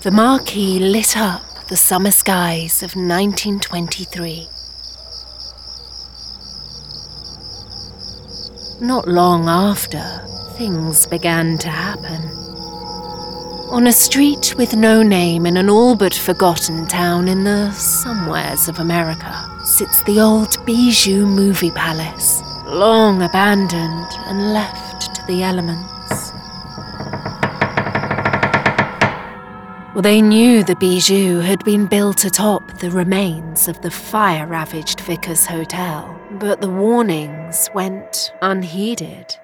The marquee lit up the summer skies of 1923. Not long after, things began to happen. On a street with no name in an all but forgotten town in the somewheres of America sits the old Bijou Movie Palace, long abandoned and left to the elements. They knew the Bijou had been built atop the remains of the fire ravaged Vickers Hotel, but the warnings went unheeded.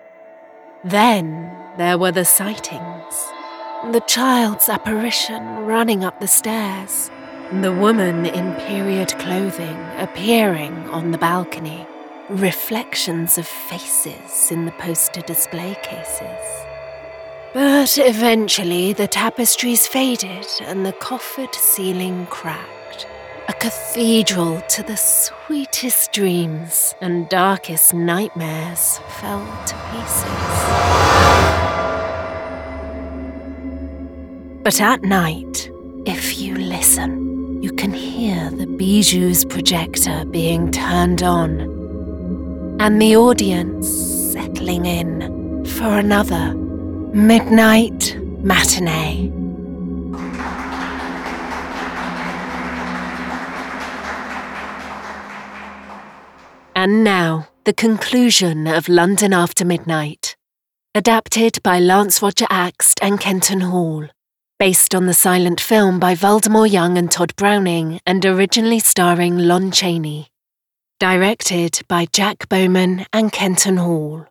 Then there were the sightings the child's apparition running up the stairs, the woman in period clothing appearing on the balcony, reflections of faces in the poster display cases. But eventually the tapestries faded and the coffered ceiling cracked. A cathedral to the sweetest dreams and darkest nightmares fell to pieces. But at night, if you listen, you can hear the Bijou's projector being turned on and the audience settling in for another Midnight Matinee. And now, the conclusion of London After Midnight. Adapted by Lance Roger Axt and Kenton Hall. Based on the silent film by Valdemar Young and Tod Browning and originally starring Lon Chaney. Directed by Jack Bowman and Kenton Hall.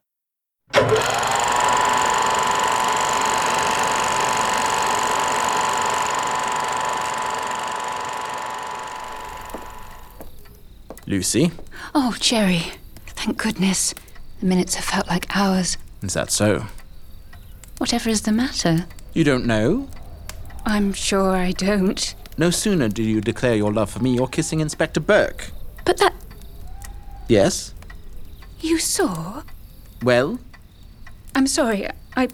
Lucy? Oh, Jerry. Thank goodness. The minutes have felt like hours. Is that so? Whatever is the matter? You don't know? I'm sure I don't. No sooner did you declare your love for me, you're kissing Inspector Burke. But that. Yes? You saw? Well? I'm sorry. I.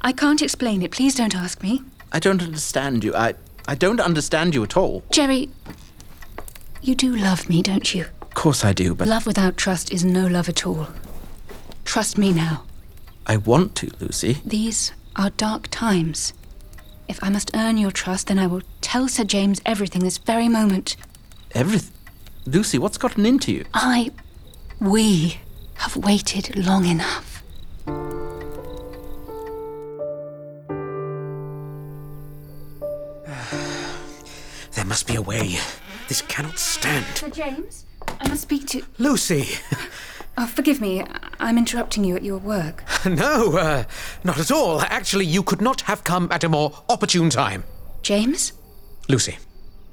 I can't explain it. Please don't ask me. I don't understand you. I. I don't understand you at all. Jerry, you do love me, don't you? Of course I do, but. Love without trust is no love at all. Trust me now. I want to, Lucy. These are dark times. If I must earn your trust, then I will tell Sir James everything this very moment. Everything? Lucy, what's gotten into you? I. We have waited long enough. There must be a way. This cannot stand. Sir James, I must speak to. Lucy! Oh, forgive me. I'm interrupting you at your work. no, uh, not at all. Actually, you could not have come at a more opportune time. James? Lucy,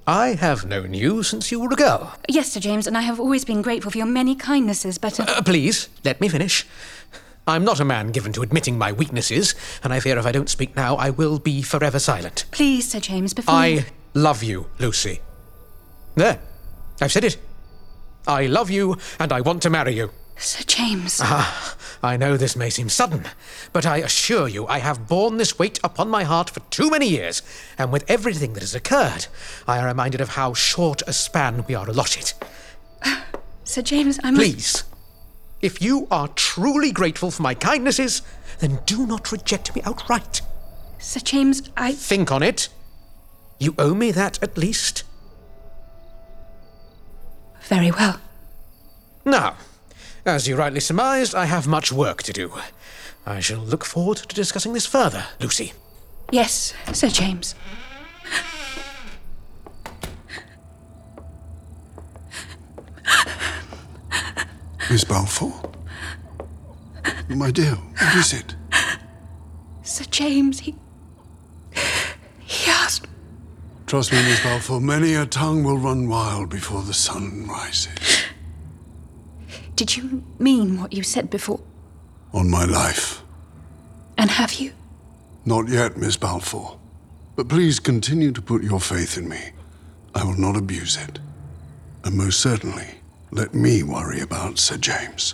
I have known you since you were a girl. Yes, Sir James, and I have always been grateful for your many kindnesses, but. Uh... Uh, please, let me finish. I'm not a man given to admitting my weaknesses, and I fear if I don't speak now, I will be forever silent. Please, Sir James, before. I you... love you, Lucy. There, I've said it. I love you, and I want to marry you. Sir James. Ah, I know this may seem sudden, but I assure you I have borne this weight upon my heart for too many years, and with everything that has occurred, I am reminded of how short a span we are allotted. Sir James, I must. Please. If you are truly grateful for my kindnesses, then do not reject me outright. Sir James, I. Think on it. You owe me that at least. Very well. Now, as you rightly surmised, I have much work to do. I shall look forward to discussing this further, Lucy. Yes, Sir James. Miss Balfour? My dear, what is it? Sir James, he. He asked. Trust me, Miss Balfour, many a tongue will run wild before the sun rises. Did you mean what you said before? On my life. And have you? Not yet, Miss Balfour. But please continue to put your faith in me. I will not abuse it. And most certainly, let me worry about Sir James.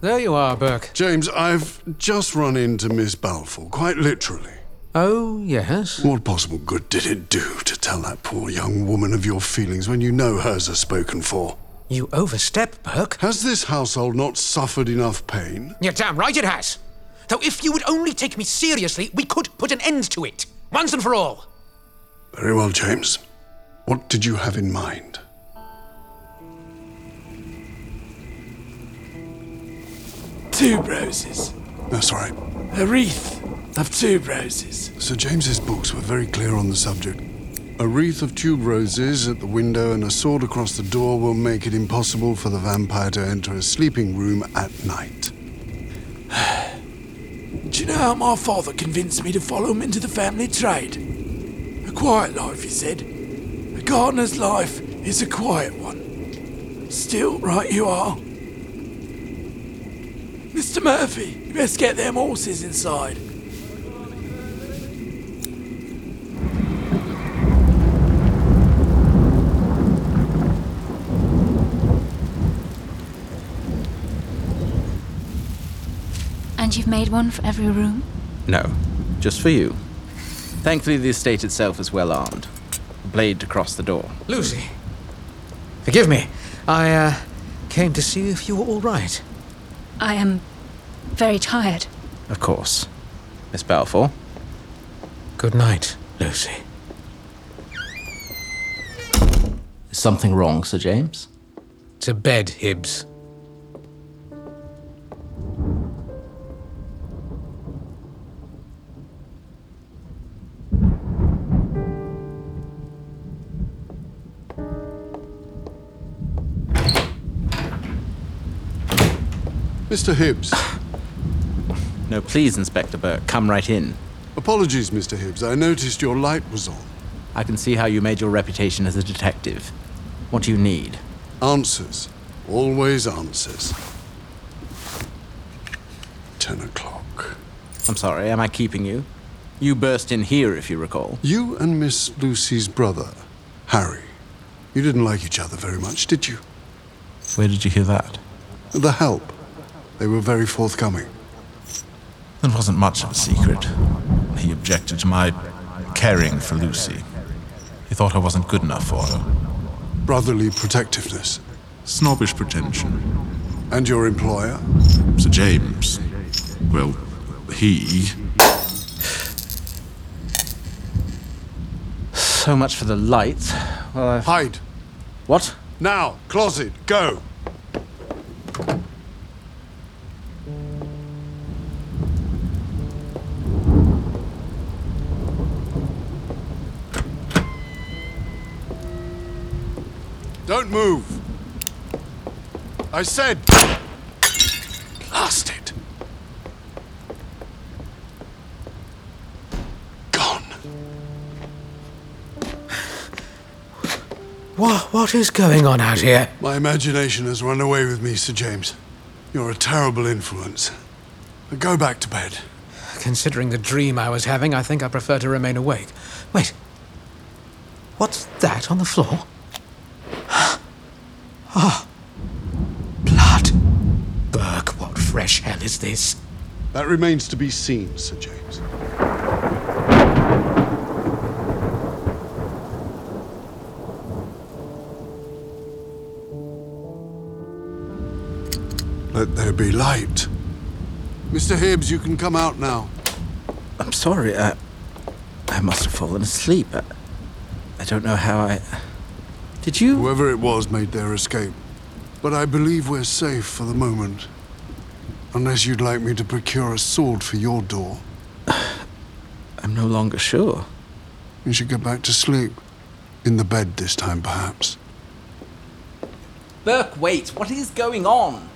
There you are, Burke. James, I've just run into Miss Balfour, quite literally. Oh, yes. What possible good did it do to tell that poor young woman of your feelings when you know hers are spoken for? You overstep, Burke. Has this household not suffered enough pain? You're damn right it has. Though if you would only take me seriously, we could put an end to it. Once and for all. Very well, James. What did you have in mind? Tuberoses. That's right. A wreath of tuberoses. Sir James's books were very clear on the subject. A wreath of tuberoses at the window and a sword across the door will make it impossible for the vampire to enter a sleeping room at night. Do you know how my father convinced me to follow him into the family trade? A quiet life, he said. A gardener's life is a quiet one. Still, right you are. Mr. Murphy, you best get them horses inside. And you've made one for every room? No, just for you. Thankfully, the estate itself is well armed. A blade to cross the door. Lucy. Forgive me. I, uh, came to see if you were all right. I am very tired. Of course. Miss Balfour? Good night, Lucy. Is something wrong, Sir James? To bed, Hibbs. Mr. Hibbs. No, please, Inspector Burke, come right in. Apologies, Mr. Hibbs. I noticed your light was on. I can see how you made your reputation as a detective. What do you need? Answers. Always answers. Ten o'clock. I'm sorry, am I keeping you? You burst in here, if you recall. You and Miss Lucy's brother, Harry. You didn't like each other very much, did you? Where did you hear that? The help. They were very forthcoming. It wasn't much of a secret. He objected to my caring for Lucy. He thought I wasn't good enough for her. Brotherly protectiveness. Snobbish pretension. And your employer? Sir James. Well, he. So much for the light. Well, I've... Hide. What? Now, closet, go. Don't move. I said. Blast it. Gone. What, what is going on out here? My imagination has run away with me, Sir James. You're a terrible influence. Go back to bed. Considering the dream I was having, I think I prefer to remain awake. Wait. What's that on the floor? this? That remains to be seen, Sir James. Let there be light. Mr. Hibbs, you can come out now. I'm sorry, I, I must have fallen asleep. I, I don't know how I. Did you? Whoever it was made their escape. But I believe we're safe for the moment. Unless you'd like me to procure a sword for your door. I'm no longer sure. You should go back to sleep. In the bed this time, perhaps. Burke, wait. What is going on?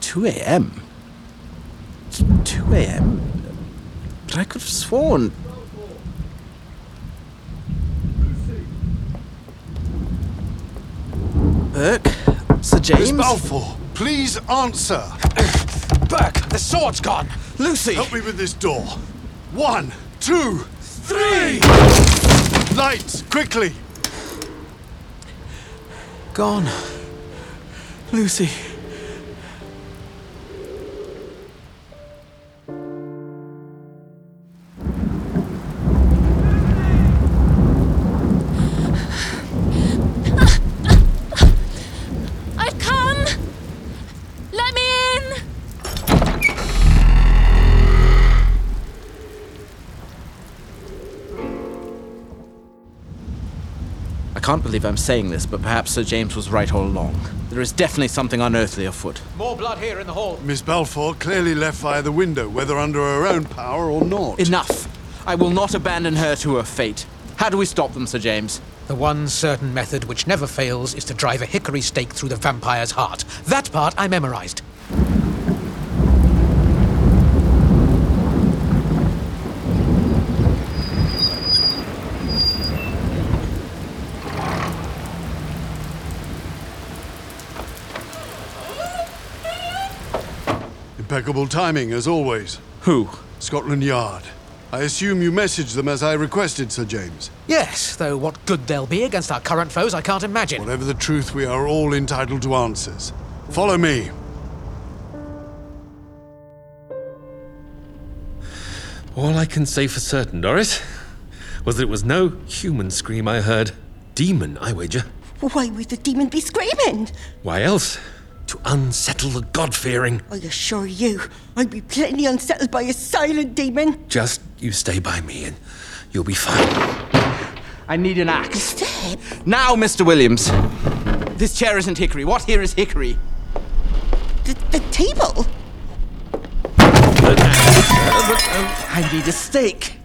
2 a.m. 2 a.m. But I could have sworn. Burke? Sir James? Miss Balfour, please answer. Burke, the sword's gone. Lucy! Help me with this door. One, two, three! Lights, quickly! Gone. Lucy. Can't believe I'm saying this, but perhaps Sir James was right all along. There is definitely something unearthly afoot. More blood here in the hall. Miss Balfour clearly left via the window, whether under her own power or not. Enough! I will not abandon her to her fate. How do we stop them, Sir James? The one certain method which never fails is to drive a hickory stake through the vampire's heart. That part I memorized. Impeccable timing, as always. Who? Scotland Yard. I assume you messaged them as I requested, Sir James. Yes, though what good they'll be against our current foes, I can't imagine. Whatever the truth, we are all entitled to answers. Follow me. All I can say for certain, Doris, was that it was no human scream I heard. Demon, I wager. Why would the demon be screaming? Why else? To unsettle the God fearing. I assure you, I'd be plenty unsettled by a silent demon. Just you stay by me and you'll be fine. I need an axe. Now, Mr. Williams. This chair isn't hickory. What here is hickory? The, the table? Uh, um, I need a stake.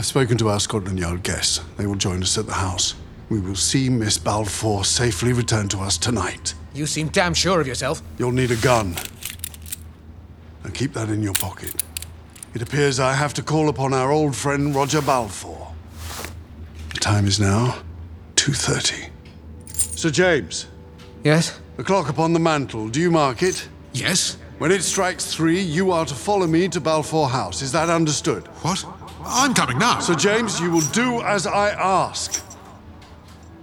I've spoken to our Scotland Yard guests. They will join us at the house. We will see Miss Balfour safely return to us tonight. You seem damn sure of yourself. You'll need a gun. Now keep that in your pocket. It appears I have to call upon our old friend Roger Balfour. The time is now 2.30. Sir James. Yes? The clock upon the mantel, do you mark it? Yes. When it strikes three, you are to follow me to Balfour House. Is that understood? What? I'm coming now. Sir James, you will do as I ask.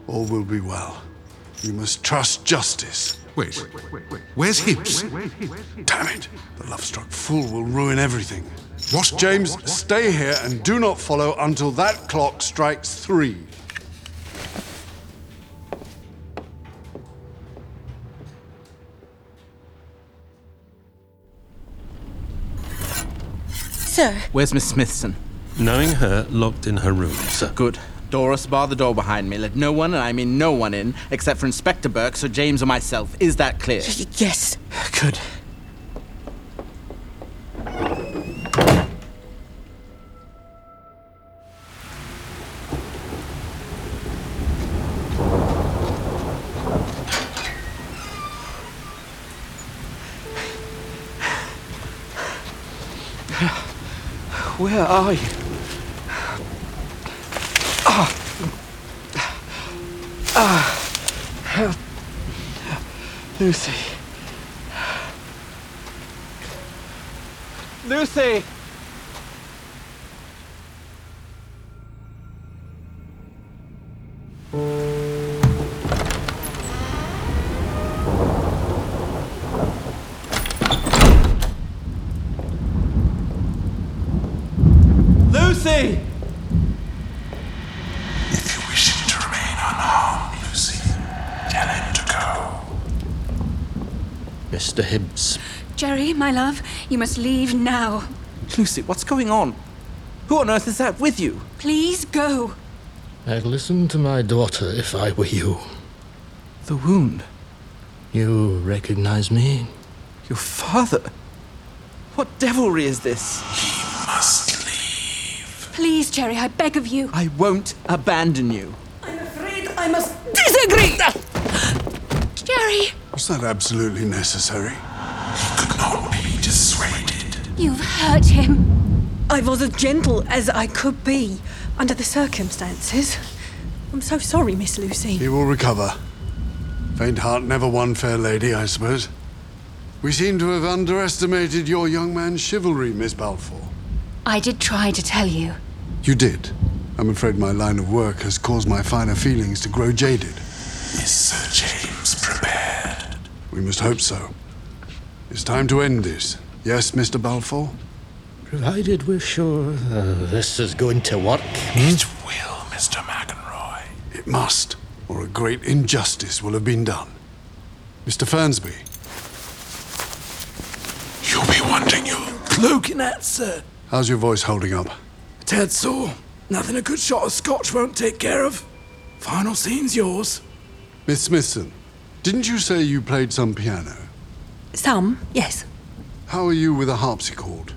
All will be well. You must trust justice. Wait. Where's Hibbs? Damn it! The love-struck fool will ruin everything. What? James, stay here and do not follow until that clock strikes three. Sir, Where's Miss Smithson? Knowing her locked in her room, sir. Good. Doris, bar the door behind me. Let no one, and I mean no one, in, except for Inspector Burke, Sir James, or myself. Is that clear? yes. Good. Where are you? Lucy. Lucy! Mr. Hibbs. Jerry, my love, you must leave now. Lucy, what's going on? Who on earth is that with you? Please go. I'd listen to my daughter if I were you. The wound. You recognize me? Your father? What devilry is this? He must leave. Please, Jerry, I beg of you. I won't abandon you. I'm afraid I must disagree! Jerry! Was that absolutely necessary? He could not be dissuaded. You've hurt him. I was as gentle as I could be under the circumstances. I'm so sorry, Miss Lucy. He will recover. Faint heart never won fair lady, I suppose. We seem to have underestimated your young man's chivalry, Miss Balfour. I did try to tell you. You did. I'm afraid my line of work has caused my finer feelings to grow jaded. Is Sir James prepared? We must hope so. It's time to end this. Yes, Mr. Balfour? Provided we're sure uh, this is going to work. It will, Mr. McEnroy. It must, or a great injustice will have been done. Mr. Fernsby, You'll be wanting your cloak and hat, sir. how's your voice holding up? A tad sore. Nothing a good shot of scotch won't take care of. Final scene's yours. Miss Smithson, didn't you say you played some piano? Some, yes. How are you with a harpsichord?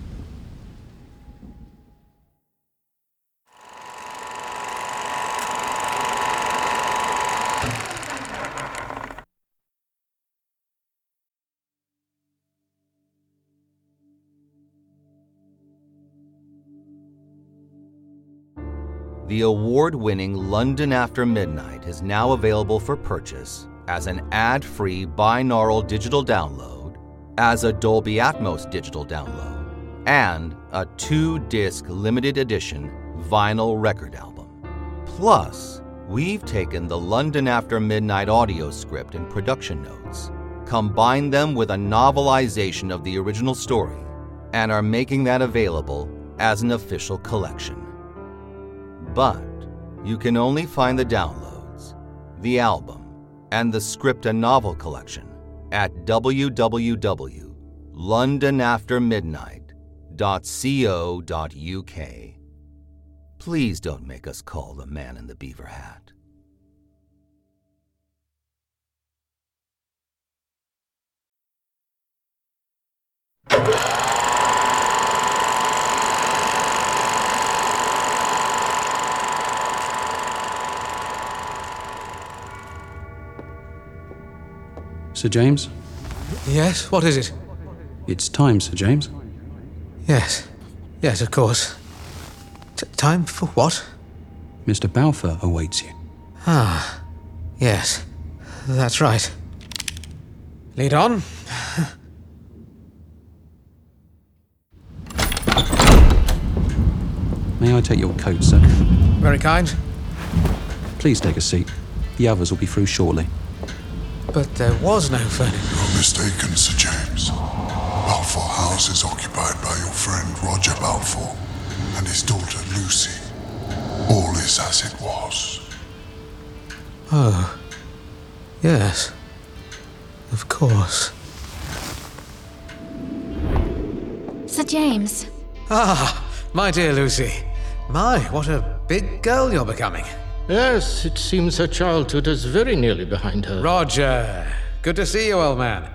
The award winning London After Midnight is now available for purchase as an ad free binaural digital download, as a Dolby Atmos digital download, and a two disc limited edition vinyl record album. Plus, we've taken the London After Midnight audio script and production notes, combined them with a novelization of the original story, and are making that available as an official collection. But you can only find the downloads, the album, and the script and novel collection at www.londonaftermidnight.co.uk. Please don't make us call the man in the beaver hat. Sir James? Yes, what is it? It's time, Sir James. Yes. Yes, of course. T- time for what? Mr. Balfour awaits you. Ah, yes. That's right. Lead on. May I take your coat, sir? Very kind. Please take a seat. The others will be through shortly. But there was no furniture. You're mistaken, Sir James. Balfour House is occupied by your friend Roger Balfour and his daughter Lucy. All is as it was. Oh. Yes. Of course. Sir James. Ah, my dear Lucy. My, what a big girl you're becoming. Yes, it seems her childhood is very nearly behind her. Roger. Good to see you, old man.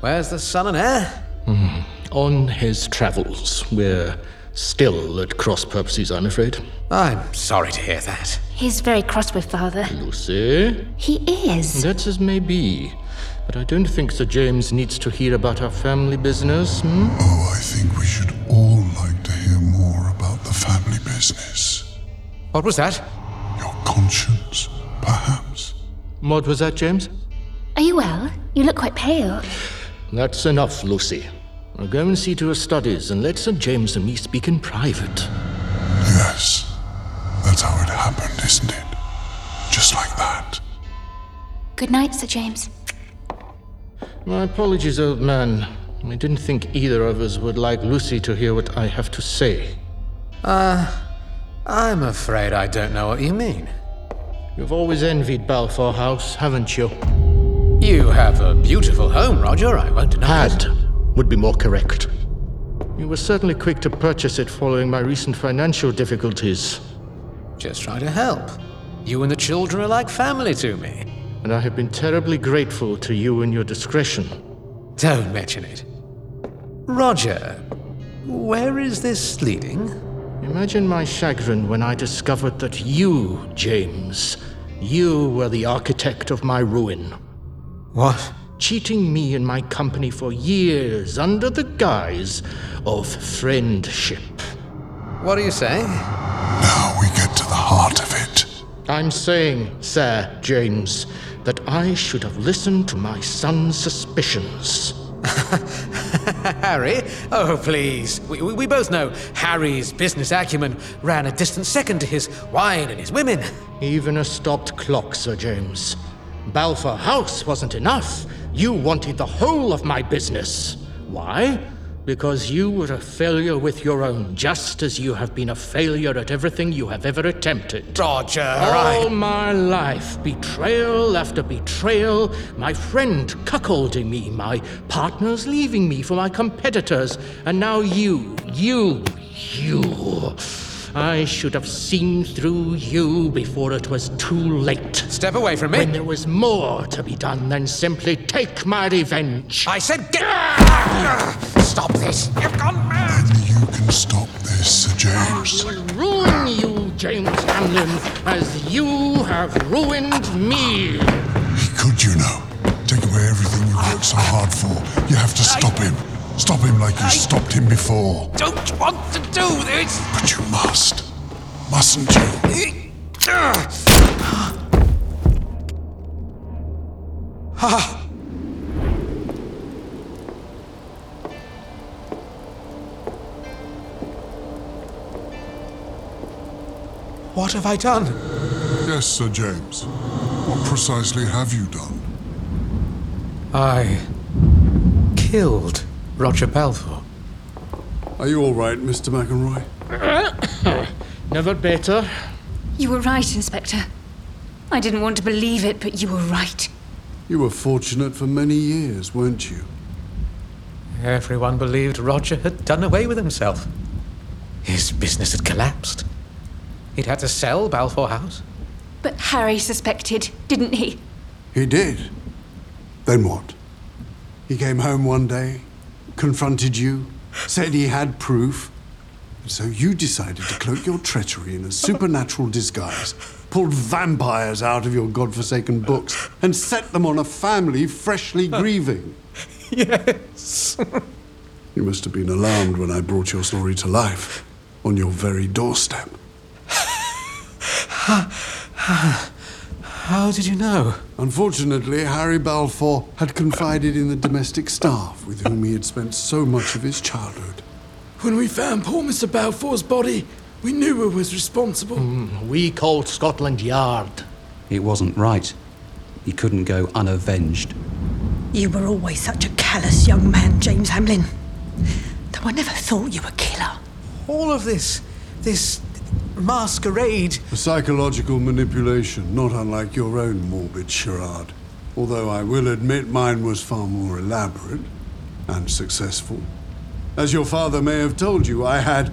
Where's the son and heir? Hmm. On his travels. We're still at cross purposes, I'm afraid. I'm sorry to hear that. He's very cross with father. Lucy? He is. That's as may be. But I don't think Sir James needs to hear about our family business, hmm? Oh, I think we should all like to hear more about the family business. What was that? Your conscience, perhaps. What was that, James? Are you well? You look quite pale. That's enough, Lucy. Now go and see to her studies and let Sir James and me speak in private. Yes. That's how it happened, isn't it? Just like that. Good night, Sir James. My apologies, old man. I didn't think either of us would like Lucy to hear what I have to say. Uh, I'm afraid I don't know what you mean. You've always envied Balfour House, haven't you? You have a beautiful home, Roger, I won't deny it. Had would be more correct. You were certainly quick to purchase it following my recent financial difficulties. Just try to help. You and the children are like family to me. And I have been terribly grateful to you and your discretion. Don't mention it. Roger, where is this leading? Imagine my chagrin when I discovered that you, James, you were the architect of my ruin. What? Cheating me and my company for years under the guise of friendship. What are you saying? Now we get to the heart of it. I'm saying, Sir James, that I should have listened to my son's suspicions. Harry? Oh, please. We, we, we both know Harry's business acumen ran a distant second to his wine and his women. Even a stopped clock, Sir James. Balfour House wasn't enough. You wanted the whole of my business. Why? Because you were a failure with your own, just as you have been a failure at everything you have ever attempted. Roger, All I... my life, betrayal after betrayal, my friend cuckolding me, my partners leaving me for my competitors, and now you, you, you. I should have seen through you before it was too late. Step away from me. When there was more to be done than simply take my revenge. I said get... Ah! Stop this. You've gone mad. Then you can stop this, Sir James. I will ruin you, James Hamlin, as you have ruined me. He could, you know. Take away everything you worked so hard for. You have to stop him. Stop him like you stopped him before. Don't want to do this. But you must. Mustn't you? Ah. What have I done? Yes, Sir James. What precisely have you done? I killed Roger Balfour. Are you all right, Mr. McElroy? Never better. You were right, Inspector. I didn't want to believe it, but you were right. You were fortunate for many years, weren't you? Everyone believed Roger had done away with himself. His business had collapsed. He'd had to sell Balfour House. But Harry suspected, didn't he? He did. Then what? He came home one day, confronted you, said he had proof. And so you decided to cloak your treachery in a supernatural disguise, pulled vampires out of your godforsaken books, and set them on a family freshly grieving. Yes. You must have been alarmed when I brought your story to life, on your very doorstep. How did you know? Unfortunately, Harry Balfour had confided in the domestic staff with whom he had spent so much of his childhood. When we found poor Mr. Balfour's body, we knew who was responsible. Hmm, we called Scotland Yard. It wasn't right. He couldn't go unavenged. You were always such a callous young man, James Hamlin. Though I never thought you were a killer. All of this, this masquerade. A psychological manipulation, not unlike your own morbid charade. Although I will admit mine was far more elaborate and successful. As your father may have told you, I had.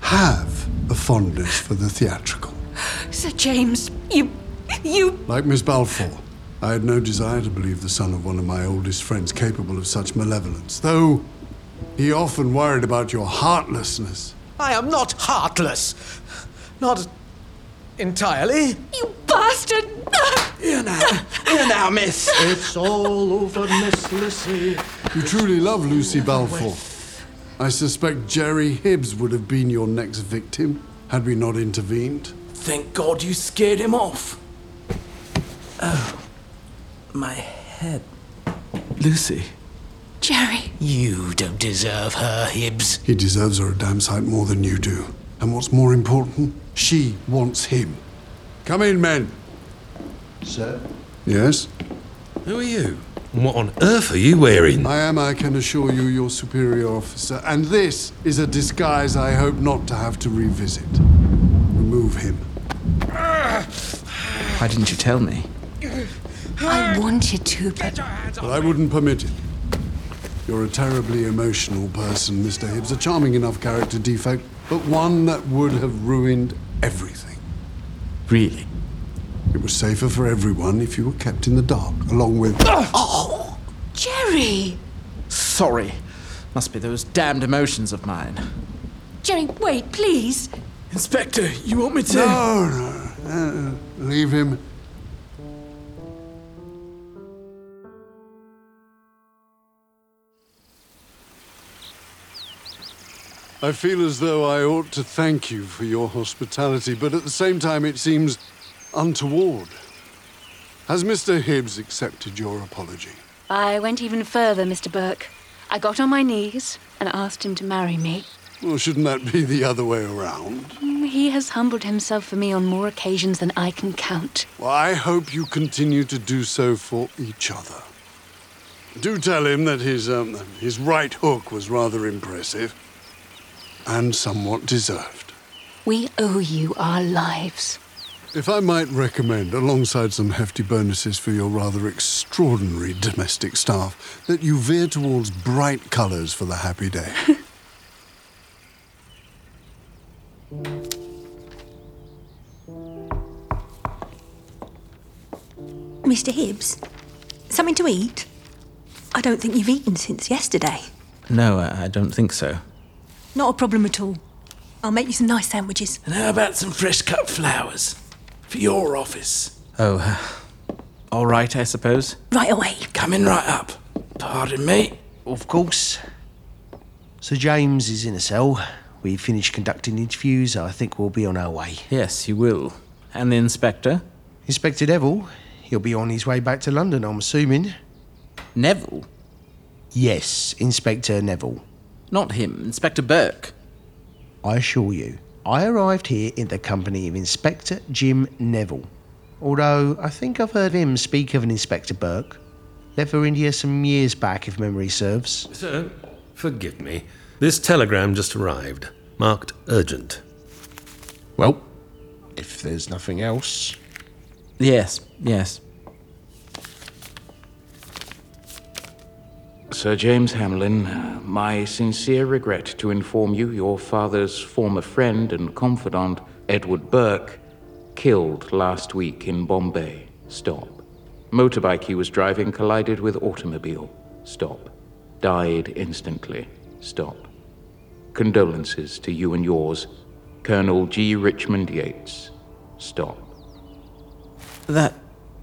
have a fondness for the theatrical. Sir James, you. you. Like Miss Balfour, I had no desire to believe the son of one of my oldest friends capable of such malevolence, though he often worried about your heartlessness. I am not heartless. Not entirely. You bastard! Here now. Here now, miss. It's all over, Miss Lissy. You truly love Lucy Balfour. I suspect Jerry Hibbs would have been your next victim had we not intervened. Thank God you scared him off. Oh, my head. Lucy. Jerry. You don't deserve her, Hibbs. He deserves her a damn sight more than you do. And what's more important, she wants him. Come in, men. Sir? Yes? Who are you? And what on earth are you wearing? I am, I can assure you, your superior officer, and this is a disguise I hope not to have to revisit. Remove him. Why didn't you tell me? I wanted to, but But I wouldn't permit it. You're a terribly emotional person, Mr. Hibbs. A charming enough character defect, but one that would have ruined everything. Really? It was safer for everyone if you were kept in the dark, along with. Oh, Jerry! Sorry. Must be those damned emotions of mine. Jerry, wait, please. Inspector, you want me to. No, no. Uh, leave him. I feel as though I ought to thank you for your hospitality, but at the same time it seems untoward. Has Mr. Hibbs accepted your apology? I went even further, Mr. Burke. I got on my knees and asked him to marry me. Well, shouldn't that be the other way around? Mm, He has humbled himself for me on more occasions than I can count. Well, I hope you continue to do so for each other. Do tell him that his, um, his right hook was rather impressive and somewhat deserved. We owe you our lives. If I might recommend, alongside some hefty bonuses for your rather extraordinary domestic staff, that you veer towards bright colours for the happy day. Mr. Hibbs, something to eat? I don't think you've eaten since yesterday. No, I I don't think so. Not a problem at all. I'll make you some nice sandwiches. And how about some fresh cut flowers? For your office. Oh, uh, all right, I suppose. Right away. Coming right up. Pardon me. Of course. Sir James is in a cell. We've finished conducting interviews. I think we'll be on our way. Yes, you will. And the inspector? Inspector Neville. He'll be on his way back to London, I'm assuming. Neville? Yes, Inspector Neville. Not him, Inspector Burke. I assure you, I arrived here in the company of Inspector Jim Neville. Although I think I've heard him speak of an Inspector Burke. Left for India some years back, if memory serves. Sir, forgive me. This telegram just arrived, marked urgent. Well, if there's nothing else. Yes, yes. Sir James Hamlin, my sincere regret to inform you your father's former friend and confidant, Edward Burke, killed last week in Bombay. Stop. Motorbike he was driving collided with automobile. Stop. Died instantly. Stop. Condolences to you and yours, Colonel G. Richmond Yates. Stop. That.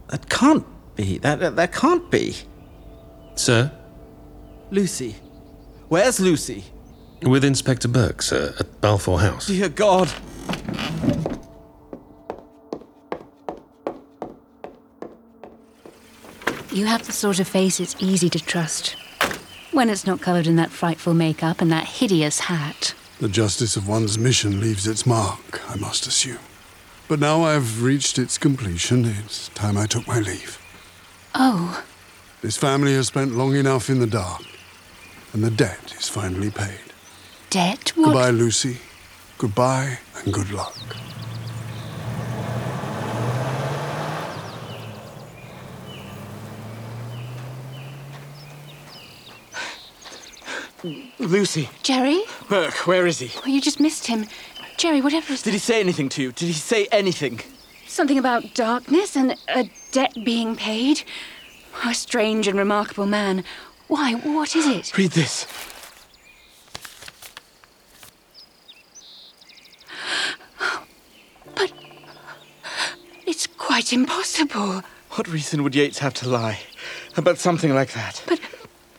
that can't be. That, that, that can't be. Sir? Lucy. Where's Lucy? With Inspector Burke, sir, uh, at Balfour House. Dear God. You have the sort of face it's easy to trust. When it's not covered in that frightful makeup and that hideous hat. The justice of one's mission leaves its mark, I must assume. But now I've reached its completion, it's time I took my leave. Oh, This family has spent long enough in the dark, and the debt is finally paid. debt? What? Goodbye, Lucy. Goodbye, and good luck. Lucy. Jerry? Burke, where is he? Oh, you just missed him. Jerry, whatever is Did he say anything to you? Did he say anything? Something about darkness and a debt being paid? A strange and remarkable man. Why, what is it? Read this. But it's quite impossible. What reason would Yates have to lie about something like that? But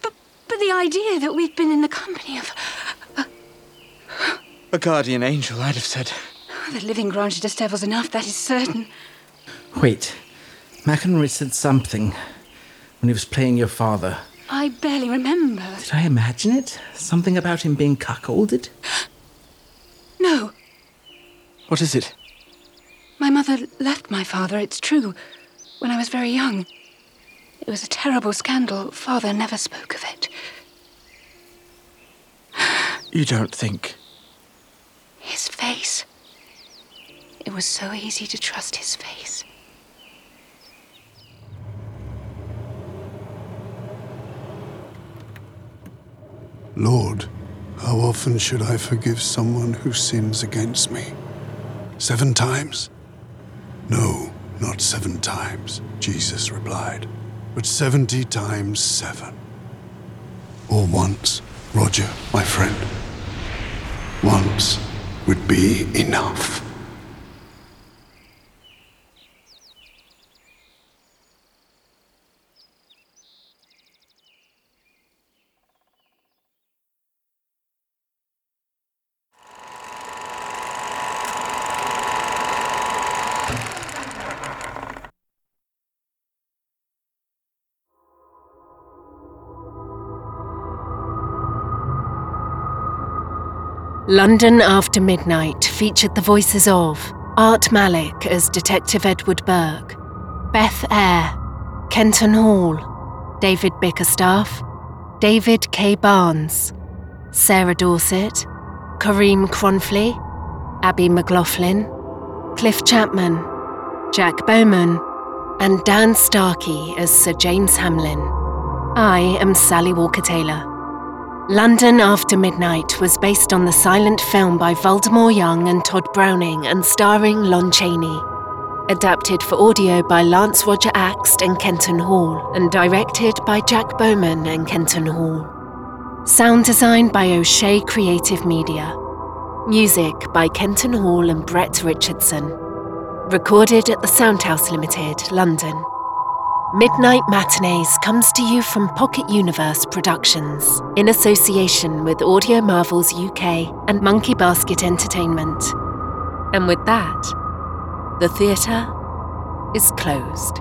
But but the idea that we've been in the company of A guardian angel, I'd have said. the living granted us devils enough, that is certain. Wait. McEnroy said something when he was playing your father. I barely remember. Did I imagine it? Something about him being cuckolded? No, What is it? my mother left my father, it's true, when I was very young. It was a terrible scandal. Father never spoke of it. You don't think. His face. It was so easy to trust his face. Lord, how often should I forgive someone who sins against me? Seven times? No, not seven times, Jesus replied, but seventy times seven. Or once, Roger, my friend. Once would be enough. London After Midnight featured the voices of Art Malik as Detective Edward Burke, Beth Eyre, Kenton Hall, David Bickerstaff, David K. Barnes, Sarah Dorsett, Karim Kronfli, Abi McLoughlin, Cliff Chapman, Jack Bowman, and Dan Starkey as Sir James Hamlin. I am Sally Walker Taylor. London After Midnight was based on the silent film by Waldemar Young and Tod Browning and starring Lon Chaney. Adapted for audio by Lance Roger Axt and Kenton Hall, and directed by Jack Bowman and Kenton Hall. Sound design by O'Shea Creative Media. Music by Kenton Hall and Brett Richardson. Recorded at the Soundhouse Limited, London. Midnight Matinees comes to you from Pocket Universe Productions in association with Audio Marvels UK and Monkey Basket Entertainment. And with that, the theatre is closed.